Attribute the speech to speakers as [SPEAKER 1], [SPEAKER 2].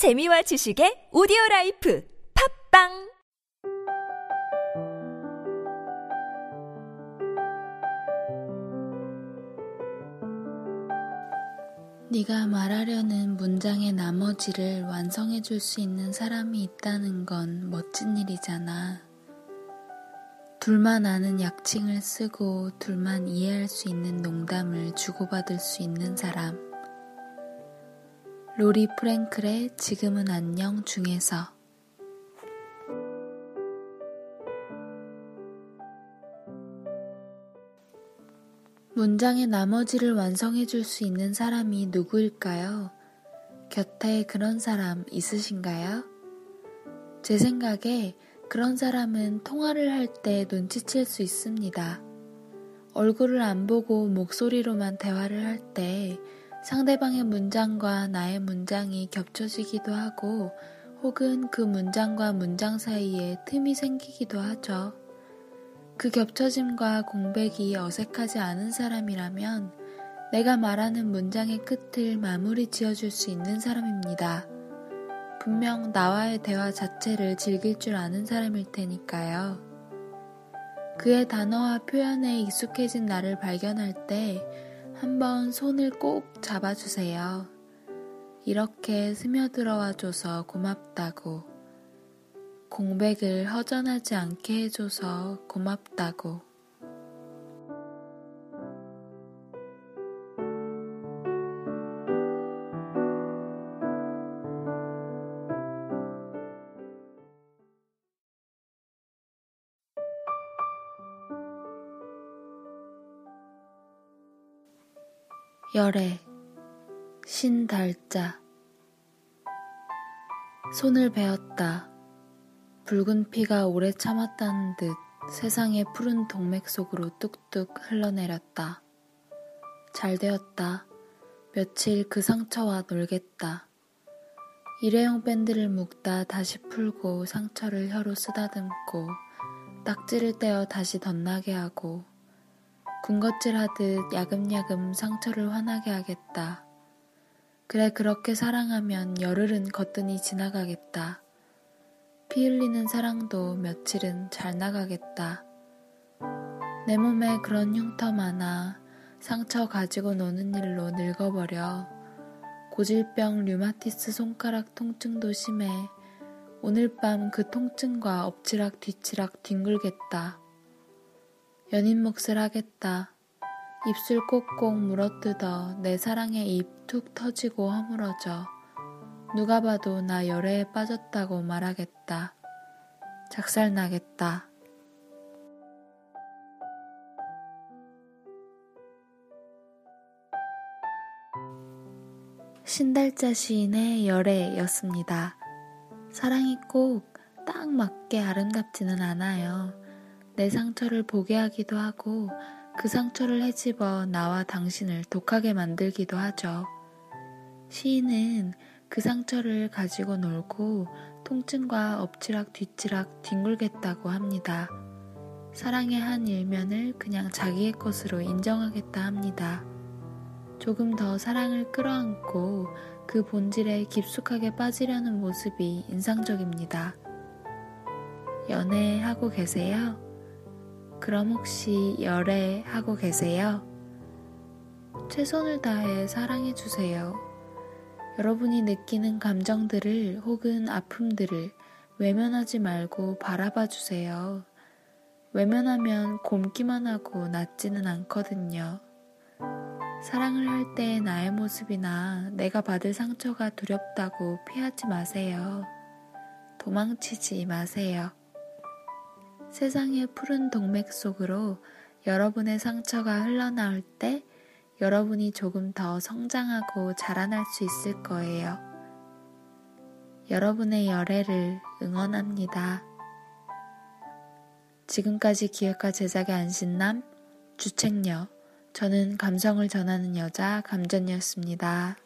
[SPEAKER 1] 재미와 지식의 오디오 라이프 팟빵
[SPEAKER 2] 네가 말하려는 문장의 나머지를 완성해 줄 수 있는 사람이 있다는 건 멋진 일이잖아. 둘만 아는 약칭을 쓰고 둘만 이해할 수 있는 농담을 주고받을 수 있는 사람. 로리 프랭클의 지금은 안녕 중에서 문장의 나머지를 완성해 줄 수 있는 사람이 누구일까요? 곁에 그런 사람 있으신가요? 제 생각에 그런 사람은 통화를 할 때 눈치챌 수 있습니다. 얼굴을 안 보고 목소리로만 대화를 할 때 상대방의 문장과 나의 문장이 겹쳐지기도 하고 혹은 그 문장과 문장 사이에 틈이 생기기도 하죠. 그 겹쳐짐과 공백이 어색하지 않은 사람이라면 내가 말하는 문장의 끝을 마무리 지어줄 수 있는 사람입니다. 분명 나와의 대화 자체를 즐길 줄 아는 사람일 테니까요. 그의 단어와 표현에 익숙해진 나를 발견할 때 한번 손을 꼭 잡아주세요. 이렇게 스며들어와 줘서 고맙다고. 공백을 허전하지 않게 해줘서 고맙다고. 열애, 신달자. 손을 베었다. 붉은 피가 오래 참았다는 듯 세상의 푸른 동맥 속으로 뚝뚝 흘러내렸다. 잘 되었다. 며칠 그 상처와 놀겠다. 일회용 밴드를 묶다 다시 풀고 상처를 혀로 쓰다듬고 딱지를 떼어 다시 덧나게 하고 군것질 하듯 야금야금 상처를 환하게 하겠다. 그래, 그렇게 사랑하면 열흘은 거뜬히 지나가겠다. 피 흘리는 사랑도 며칠은 잘 나가겠다. 내 몸에 그런 흉터 많아 상처 가지고 노는 일로 늙어버려. 고질병 류마티스 손가락 통증도 심해. 오늘 밤 그 통증과 엎치락 뒤치락 뒹굴겠다. 연인 몫을 하겠다. 입술 꼭꼭 물어뜯어 내 사랑의 입 툭 터지고 허물어져. 누가 봐도 나 열애에 빠졌다고 말하겠다. 작살나겠다. 신달자 시인의 열애였습니다. 사랑이 꼭 딱 맞게 아름답지는 않아요. 내 상처를 보게 하기도 하고 그 상처를 헤집어 나와 당신을 독하게 만들기도 하죠. 시인은 그 상처를 가지고 놀고 통증과 엎치락 뒤치락 뒹굴겠다고 합니다. 사랑의 한 일면을 그냥 자기의 것으로 인정하겠다 합니다. 조금 더 사랑을 끌어안고 그 본질에 깊숙하게 빠지려는 모습이 인상적입니다. 연애하고 계세요? 그럼 혹시 열애하고 계세요? 최선을 다해 사랑해주세요. 여러분이 느끼는 감정들을 혹은 아픔들을 외면하지 말고 바라봐 주세요. 외면하면 곰기만 하고 낫지는 않거든요. 사랑을 할 때 나의 모습이나 내가 받을 상처가 두렵다고 피하지 마세요. 도망치지 마세요. 세상의 푸른 동맥 속으로 여러분의 상처가 흘러나올 때 여러분이 조금 더 성장하고 자라날 수 있을 거예요. 여러분의 열애를 응원합니다. 지금까지 기획과 제작의 안신남, 주책녀, 저는 감성을 전하는 여자 감전이었습니다.